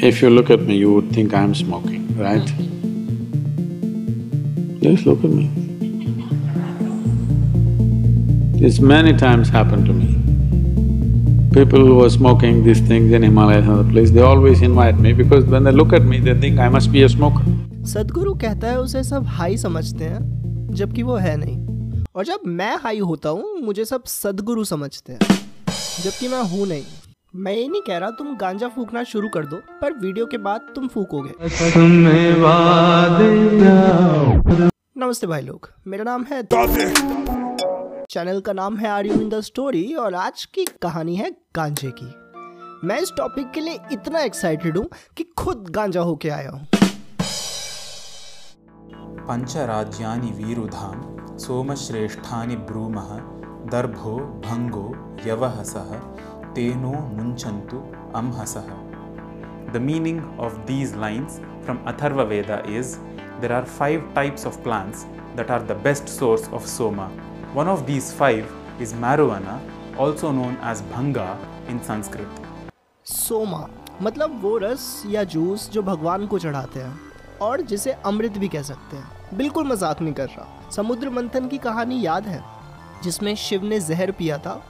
If you look at me, you would think I'm smoking, right? Just look at me. This many times happened to me. People who are smoking these things in Himalayas and other places, they always invite me because when they look at me, they think I must be a smoker. सदगुरु कहता है उसे सब high समझते हैं जबकि वो है नहीं और जब मैं हाई होता हूँ मुझे सब सदगुरु समझते हैं जबकि मैं हूँ नहीं मैं ये नहीं कह रहा तुम गांजा फूकना शुरू कर दो पर वीडियो के बाद तुम फूकोगे। नमस्ते भाई लोग मेरा नाम है चैनल का नाम है are you in the story और आज की कहानी है गांजे की। मैं इस टॉपिक के लिए इतना एक्साइटेड हूँ कि खुद गांजा होके आया हूँ। पञ्चराज्यानि वीरुधां सोमश्रेष्ठानि ब्रूमः दर्भो भंगो यवहसः तेनो मुंचन्तु अमहसः। The meaning of these lines from Atharvaveda is there are five types of plants that are the best source of soma one of these five is marijuana also known as bhanga in Sanskrit Soma मतलब वो रस या juice जो भगवान को चढ़ाते हैं, और जिसे अमृत भी कह सकते हैं। बिल्कुल मज़ाक नहीं कर रहा। समुद्र मंथन की कहानी याद है? जिसमें शिव ने जहर पिया था?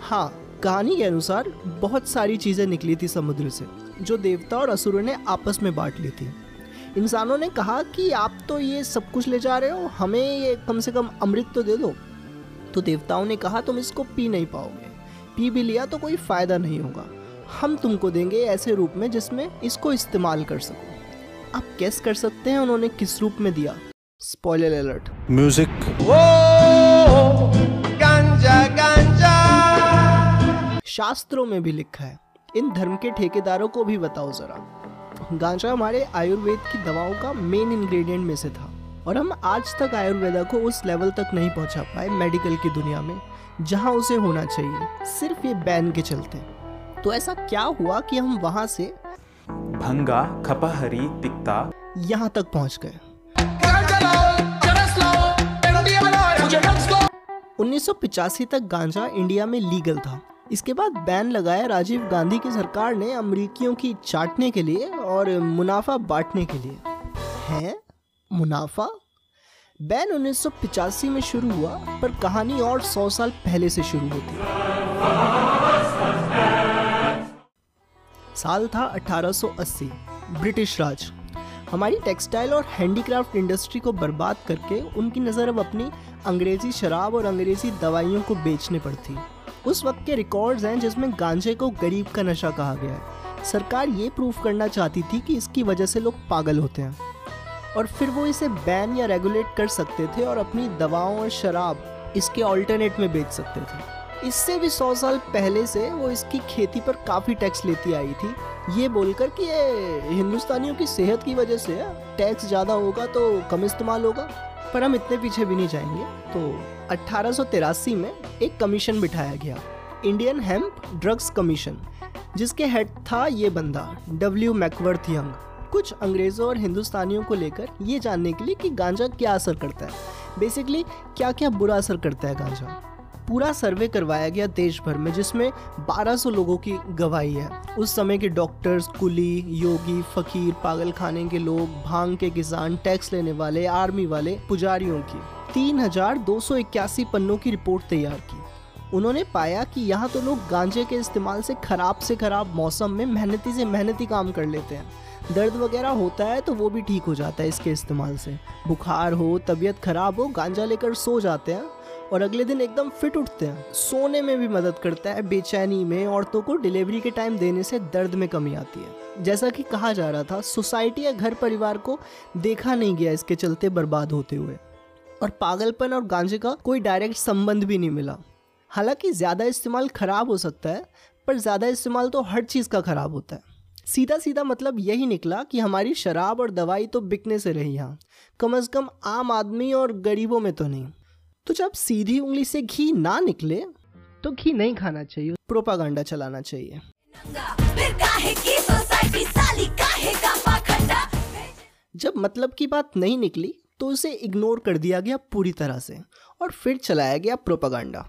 हाँ कहानी के अनुसार बहुत सारी चीज़ें निकली थी समुद्र से जो देवता और असुरों ने आपस में बांट ली थी। इंसानों ने कहा कि आप तो ये सब कुछ ले जा रहे हो हमें ये कम से कम अमृत तो दे दो। तो देवताओं ने कहा तुम इसको पी नहीं पाओगे। पी भी लिया तो कोई फ़ायदा नहीं होगा। हम तुमको देंगे ऐसे रूप में जिसमें इसको इस्तेमाल कर सको। आप कैस कर सकते हैं उन्होंने किस रूप में दिया। Spoiler alert music. शास्त्रों में भी लिखा है। इन धर्म के ठेकेदारों को भी बताओ जरा। गांजा हमारे आयुर्वेद की दवाओं का मेन इंग्रेडिएंट में से था और हम आज तक आयुर्वेदा को उस लेवल तक नहीं पहुँचा पाए मेडिकल की दुनिया में जहाँ उसे होना चाहिए सिर्फ़ ये बैन के चलते। तो ऐसा क्या हुआ कि हम वहाँ से भंगा खपहरी तिक्ता यहाँ तक पहुँच गए? 1985 तक गांजा इंडिया में लीगल था। इसके बाद बैन लगाया राजीव गांधी की सरकार ने अमरीकियों की चाटने के लिए और मुनाफा बांटने के लिए। है? मुनाफा? बैन 1985 में शुरू हुआ, पर कहानी और 100 साल पहले से शुरू होती। साल था 1880 ब्रिटिश राज। हमारी टेक्सटाइल और हैंडीक्राफ्ट इंडस्ट्री को बर्बाद करके उनकी नज़र अब अपनी अंग्रेज़ी शराब और अंग्रेज़ी दवाइयों को बेचने पर थी। उस वक्त के रिकॉर्ड्स हैं जिसमें गांजे को गरीब का नशा कहा गया है। सरकार ये प्रूफ करना चाहती थी कि इसकी वजह से लोग पागल होते हैं। और फिर वो इसे बैन या रेगुलेट कर सकते थे और अपनी दवाओं और शराब इसके ऑल्टरनेट में बेच सकते थे। इससे भी सौ साल पहले से वो इसकी खेती पर काफ़ी टैक्स लेती आई थी। ये बोलकर कि ये हिंदुस्तानियों की सेहत की वजह से टैक्स ज़्यादा होगा तो कम इस्तेमाल होगा। पर हम इतने पीछे भी नहीं जाएँगे तो अट्ठारह में एक कमीशन बिठाया गया, इंडियन हेम्प ड्रग्स कमीशन, जिसके हेड था ये बंदा, डब्ल्यू मैकवर्थ यंग। कुछ अंग्रेज़ों और हिंदुस्तानियों को लेकर ये जानने के लिए कि गांजा क्या असर करता है। बेसिकली क्या क्या बुरा असर करता है गांजा? पूरा सर्वे करवाया गया देश भर में, जिसमें 1200 लोगों की गवाही है। उस समय के डॉक्टर्स कुली, योगी, फकीर पागल खाने के लोग, भाँग के किसान टैक्स लेने वाले आर्मी वाले, पुजारियों की। तीन हज़ार दो सौ इक्यासी पन्नों की रिपोर्ट तैयार की। उन्होंने पाया कि यहाँ तो लोग गांजे के इस्तेमाल से खराब से खराब मौसम में मेहनती से मेहनती काम कर लेते हैं। दर्द वगैरह होता है तो वो भी ठीक हो जाता है इसके इस्तेमाल से। बुखार हो, तबीयत खराब हो, गांजा लेकर सो जाते हैं और अगले दिन एकदम फिट उठते हैं। सोने में भी मदद करता है बेचैनी में, औरतों को डिलीवरी के टाइम देने से दर्द में कमी आती है। जैसा कि कहा जा रहा था, सोसाइटी या घर परिवार को देखा नहीं गया इसके चलते बर्बाद होते हुए। और पागलपन और गांजे का कोई डायरेक्ट संबंध भी नहीं मिला। हालाँकि ज़्यादा इस्तेमाल खराब हो सकता है पर ज़्यादा इस्तेमाल तो हर चीज़ का खराब होता है। सीधा सीधा मतलब यही निकला कि हमारी शराब और दवाई तो बिकने से रही यहाँ। कम अज़ कम आम आदमी और गरीबों में तो नहीं। तो जब सीधी उंगली से घी ना निकले तो घी नहीं खाना चाहिए प्रोपागंडा चलाना चाहिए। जब मतलब की बात नहीं निकली तो उसे इग्नोर कर दिया गया पूरी तरह से और फिर चलाया गया प्रोपागंडा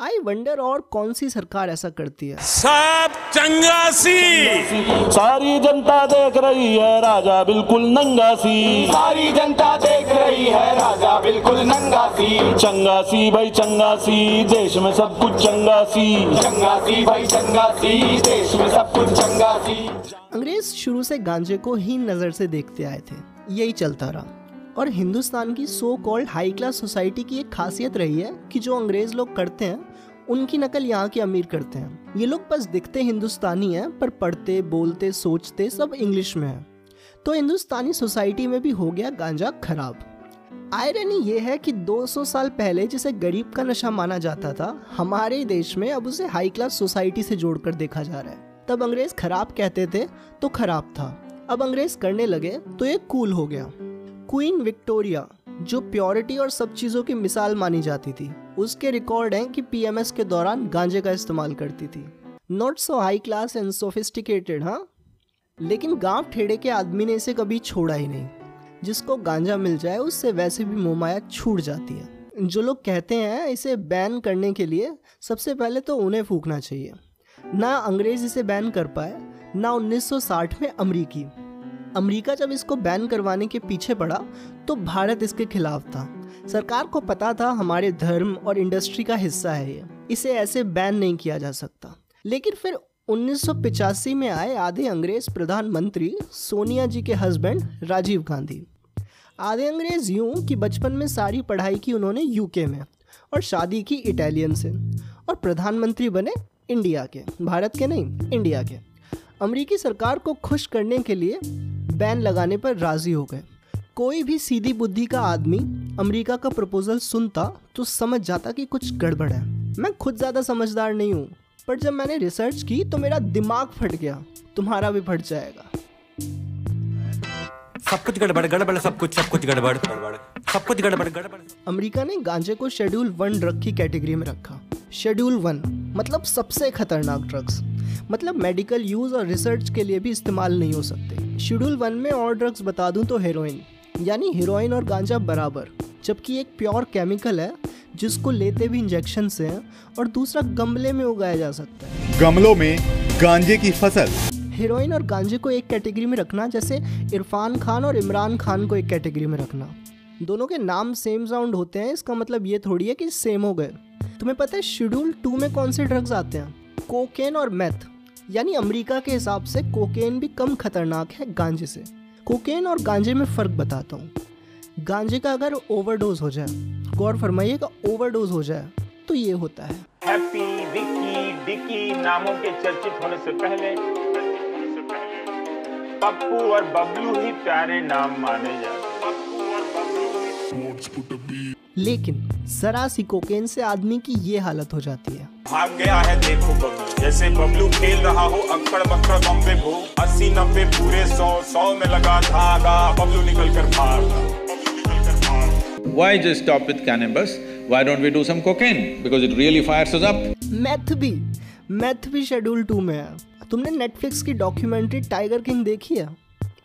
आई वंडर और कौन सी सरकार ऐसा करती है? सब चंगासी सी। सारी जनता देख रही है राजा बिल्कुल नंगा सी। सारी जनता देख रही है राजा बिल्कुल नंगा सी। चंगा सी भाई चंगा सी। देश में सब कुछ चंगा सी। चंगा सी भाई चंगा सी। देश में सब कुछ चंगा सी। अंग्रेज़ शुरू से गांजे को ही नज़र से देखते आए थे यही चलता रहा। और हिंदुस्तान की so called high class society की एक खासियत रही है कि जो अंग्रेज़ लोग करते हैं, उनकी नकल यहाँ के अमीर करते हैं। ये लोग बस दिखते हिंदुस्तानी हैं, पर पढ़ते, बोलते, सोचते सब इंग्लिश में है। तो हिंदुस्तानी सोसाइटी में भी हो गया गांजा खराब। आयरनी ये है कि 200 साल पहले जिसे गरीब का नशा माना जाता था, हमारे देश में अब उसे हाई क्लास सोसाइटी से जोड़कर देखा जा रहा है। तब अंग्रेज़ खराब कहते थे तो खराब था। अब अंग्रेज़ करने लगे तो ये कूल हो गया। क्वीन विक्टोरिया, जो प्योरिटी और सब चीज़ों की मिसाल मानी जाती थी, उसके रिकॉर्ड हैं कि पीएमएस के दौरान गांजे का इस्तेमाल करती थी। Not so high class and sophisticated हाँ? लेकिन गाँव ठेड़े के आदमी ने इसे कभी छोड़ा ही नहीं। जिसको गांजा मिल जाए, उससे वैसे भी मोमाया छूट जाती है। जो लोग कहते हैं, इसे बैन करने के लिए सबसे पहले तो उन्हें फूकना चाहिए। ना अंग्रेज़ इसे बैन कर पाए, ना 1960 में अमरीकी। अमेरिका जब इसको बैन करवाने के पीछे पड़ा तो भारत इसके खिलाफ था। सरकार को पता था हमारे धर्म और इंडस्ट्री का हिस्सा है ये। इसे ऐसे बैन नहीं किया जा सकता। लेकिन फिर 1985 में आए आधे अंग्रेज़ प्रधानमंत्री सोनिया जी के हस्बैंड राजीव गांधी। आधे अंग्रेज़ यूँ कि बचपन में सारी पढ़ाई की उन्होंने यूके में और शादी की इटालियन से और प्रधानमंत्री बने इंडिया के, भारत के नहीं, इंडिया के। अमेरिकी सरकार को खुश करने के लिए बैन लगाने पर राज़ी हो गए। कोई भी सीधी बुद्धि का आदमी अमेरिका का प्रपोजल सुनता तो समझ जाता कि कुछ गड़बड़ है। मैं खुद ज़्यादा समझदार नहीं हूँ पर जब मैंने रिसर्च की तो मेरा दिमाग फट गया तुम्हारा भी फट जाएगा। सब कुछ गड़बड़ गड़बड़ सब कुछ सब कुछ गड़बड़। गड़बड़ सब कुछ गड़बड़ गड़बड़। अमेरिका ने गांजे को शेड्यूल वन ड्रग की कैटेगरी में रखा। शेड्यूल वन मतलब सबसे खतरनाक ड्रग्स मतलब मेडिकल यूज़ और रिसर्च के लिए भी इस्तेमाल नहीं हो सकते। शेड्यूल वन में और ड्रग्स बता दूँ तो हेरोइन यानी हीरोइन और गांजा बराबर जबकि एक प्योर केमिकल है जिसको लेते भी इंजेक्शन से हैं और दूसरा गमले में उगाया जा सकता है। गमलों में गांजे की फ़सल। हीरोइन और गांजे को एक कैटेगरी में रखना जैसे इरफान खान और इमरान खान को एक कैटेगरी में रखना। दोनों के नाम सेम साउंड होते हैं इसका मतलब ये थोड़ी है कि सेम हो गए। तुम्हें पता है शेड्यूल टू में कौन से ड्रग्स आते हैं? कोकेन और मैथ यानी अमेरिका के हिसाब से कोकेन भी कम खतरनाक है गांजे से। कोकेन और गांजे में फ़र्क बताता हूँ। गांजे का अगर ओवरडोज हो जाए गौर फरमाइएगा ओवरडोज हो जाए तो ये होता है। हैप्पी डिकी नामों के चर्चित होने से पहले पप्पू और बबलू ही प्यारे नाम माने जाते लेकिन जरा सी कोकेन से आदमी की ये हालत हो जाती है। भाग गया है देखो बबलू। जैसे बबलू खेल रहा हो अक्कड़ बक्कड़ बम्बे भो। अस्सी नब्बे पूरे सौ सौ में लगा धागा। बबलू निकल कर भागा। Why just stop with cannabis? Why don't we do some cocaine? Because it really fires us up. Meth भी। मैथ भी शेड्यूल टू में है। तुमने नेटफ्लिक्स की डॉक्यूमेंट्री टाइगर किंग देखी है?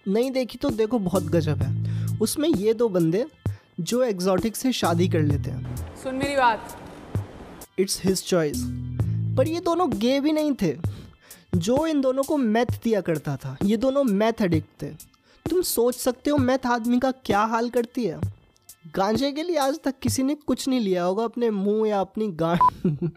नहीं देखी तो देखो बहुत गजब है। उसमें ये दो बंदे जो एग्जॉटिक से शादी कर लेते हैं। सुन मेरी बात। इट्स हिज चॉइस पर ये दोनों गे भी नहीं थे। जो इन दोनों को मैथ दिया करता था, ये दोनों मैथ एडिक्ट थे। तुम सोच सकते हो मैथ आदमी का क्या हाल करती है? गांजे के लिए आज तक किसी ने कुछ नहीं लिया होगा अपने मुँह या अपनी गांड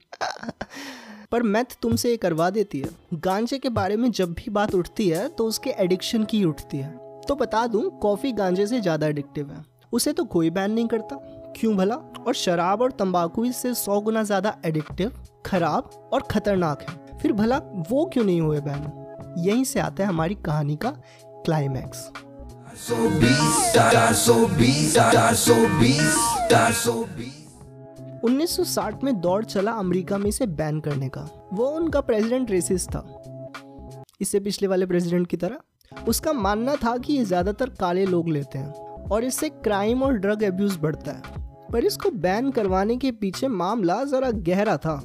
पर मैथ तुमसे ये करवा देती है। गांजे के बारे में जब भी बात उठती है तो उसके एडिक्शन की उठती है। तो बता दूँ कॉफ़ी गांजे से ज़्यादा एडिक्टिव है। उसे तो कोई बैन नहीं करता। क्यों भला? और शराब और तंबाकू इससे सौ गुना ज़्यादा एडिक्टिव खराब और खतरनाक है। फिर भला वो क्यों नहीं हुए बैन यहीं से आता है हमारी कहानी का क्लाइमैक्स 1960 में दौड़ चला अमेरिका में इसे बैन करने का। वो उनका प्रेसिडेंट रेसिस था। इससे पिछले वाले प्रेसिडेंट की तरह, उसका मानना था कि ये ज़्यादातर काले लोग लेते हैं। और इससे क्राइम और ड्रग एब्यूज़ बढ़ता है। पर इसको बैन करवाने के पीछे मामला ज़रा गहरा था।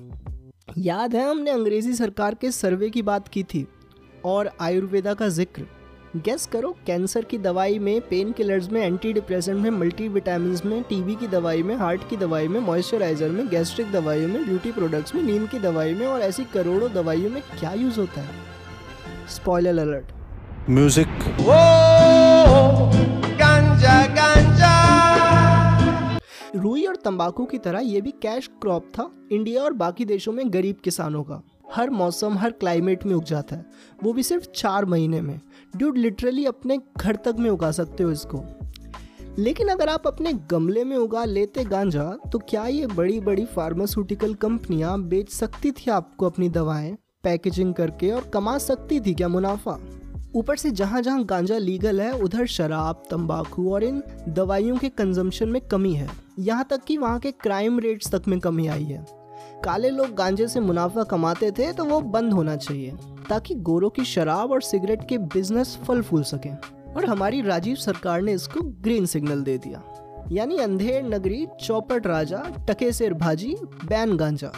याद है हमने अंग्रेज़ी सरकार के सर्वे की बात की थी और आयुर्वेदा का ज़िक्र। गेस करो कैंसर की दवाई में पेन किलर्स में एंटी डिप्रेसेंट में मल्टी विटामिन में टीबी की दवाई में हार्ट की दवाई में मॉइस्चराइजर में गैस्ट्रिक दवाइयों में ब्यूटी प्रोडक्ट्स में नींद की दवाई में और ऐसी करोड़ों दवाइयों में क्या यूज़ होता है? स्पॉइलर अलर्ट म्यूज़िक रुई और तंबाकू की तरह ये भी कैश क्रॉप था। इंडिया और बाकी देशों में गरीब किसानों का। हर मौसम, हर क्लाइमेट में उग जाता है। वो भी सिर्फ़ चार महीने में। ड्यूड लिटरली अपने घर तक में उगा सकते हो इसको। लेकिन अगर आप अपने गमले में उगा लेते गांजा तो क्या ये बड़ी बड़ी फार्मास्यूटिकल कंपनियाँ बेच सकती थी आपको अपनी दवाएँ, पैकेजिंग करके और कमा सकती थी क्या मुनाफा? ऊपर से जहाँ जहाँ गांजा लीगल है, उधर शराब, तंबाकू और इन दवाइयों के कंजम्पशन में कमी है। यहाँ तक कि वहाँ के क्राइम रेट्स तक में कमी आई है। काले लोग गांजे से मुनाफा कमाते थे तो वो बंद होना चाहिए, ताकि गोरों की शराब और सिगरेट के बिज़नेस फल फूल सके। और हमारी राजीव सरकार ने इसको ग्रीन सिग्नल दे दिया। यानी अंधेर नगरी, चौपट राजा टके टकेसेर भाजी, बैन गांजा।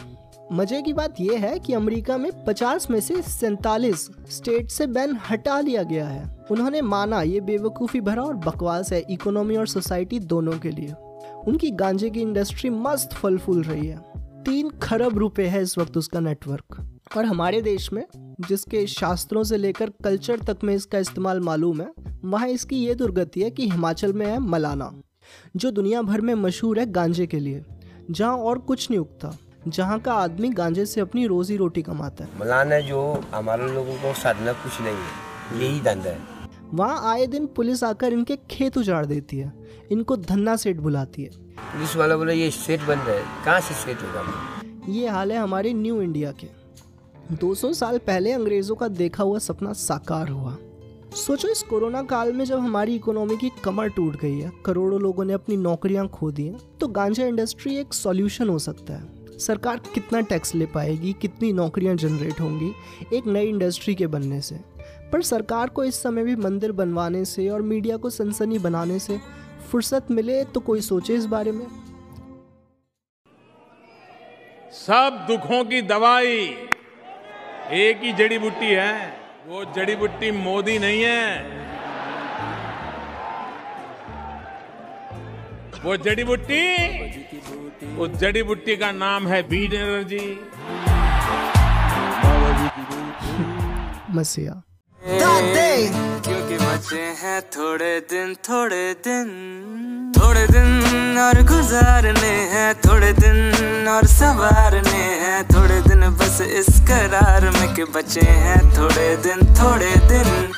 मज़े की बात यह है कि अमेरिका में 50 में से सैतालीस स्टेट से बैन हटा लिया गया है। उन्होंने माना ये बेवकूफ़ी भरा और बकवास है इकोनॉमी और सोसाइटी दोनों के लिए। उनकी गांजे की इंडस्ट्री मस्त फल फूल रही है। तीन खरब रुपए है इस वक्त उसका नेटवर्क। और हमारे देश में, जिसके शास्त्रों से लेकर कल्चर तक में इसका इस्तेमाल मालूम है, वहाँ इसकी ये दुर्गति है कि हिमाचल में है मलाना, जो दुनिया भर में मशहूर है गांजे के लिए, जहाँ और कुछ नहीं उगता। जहाँ का आदमी गांजे से अपनी रोजी रोटी कमाता है। मलाना जो हमारे लोगों को साधना कुछ नहीं है यही धंधा है। वहाँ आए दिन पुलिस आकर इनके खेत उजाड़ देती है इनको धन्ना सेठ बुलाती है। पुलिस वाला बोला ये सेट बन रहा है कहाँ से सेट होगा? ये हाल है हमारे न्यू इंडिया के। 200 साल पहले अंग्रेज़ों का देखा हुआ सपना साकार हुआ। सोचो इस कोरोना काल में जब हमारी इकोनॉमी की कमर टूट गई है करोड़ों लोगों ने अपनी नौकरियाँ खो दी हैं तो गांजा इंडस्ट्री एक सॉल्यूशन हो सकता है। सरकार कितना टैक्स ले पाएगी, कितनी नौकरियाँ जनरेट होंगी, एक नई इंडस्ट्री के बनने से। पर सरकार को इस समय भी मंदिर बनवाने से और मीडिया को सनसनी बनाने से फुर्सत मिले तो कोई सोचे इस बारे में? सब दुखों की दवाई एक ही जड़ी बूटी है, वो जड़ी बूटी मोदी नहीं है। वो जड़ी बूटी? उस जड़ी बूटी का नाम है बीट एनर्जी। मसीहा। क्योंकि बचे हैं थोड़े दिन थोड़े दिन। थोड़े दिन और गुजारने हैं थोड़े दिन और संवारने हैं। थोड़े दिन बस इस करार में के बचे हैं थोड़े दिन थोड़े दिन।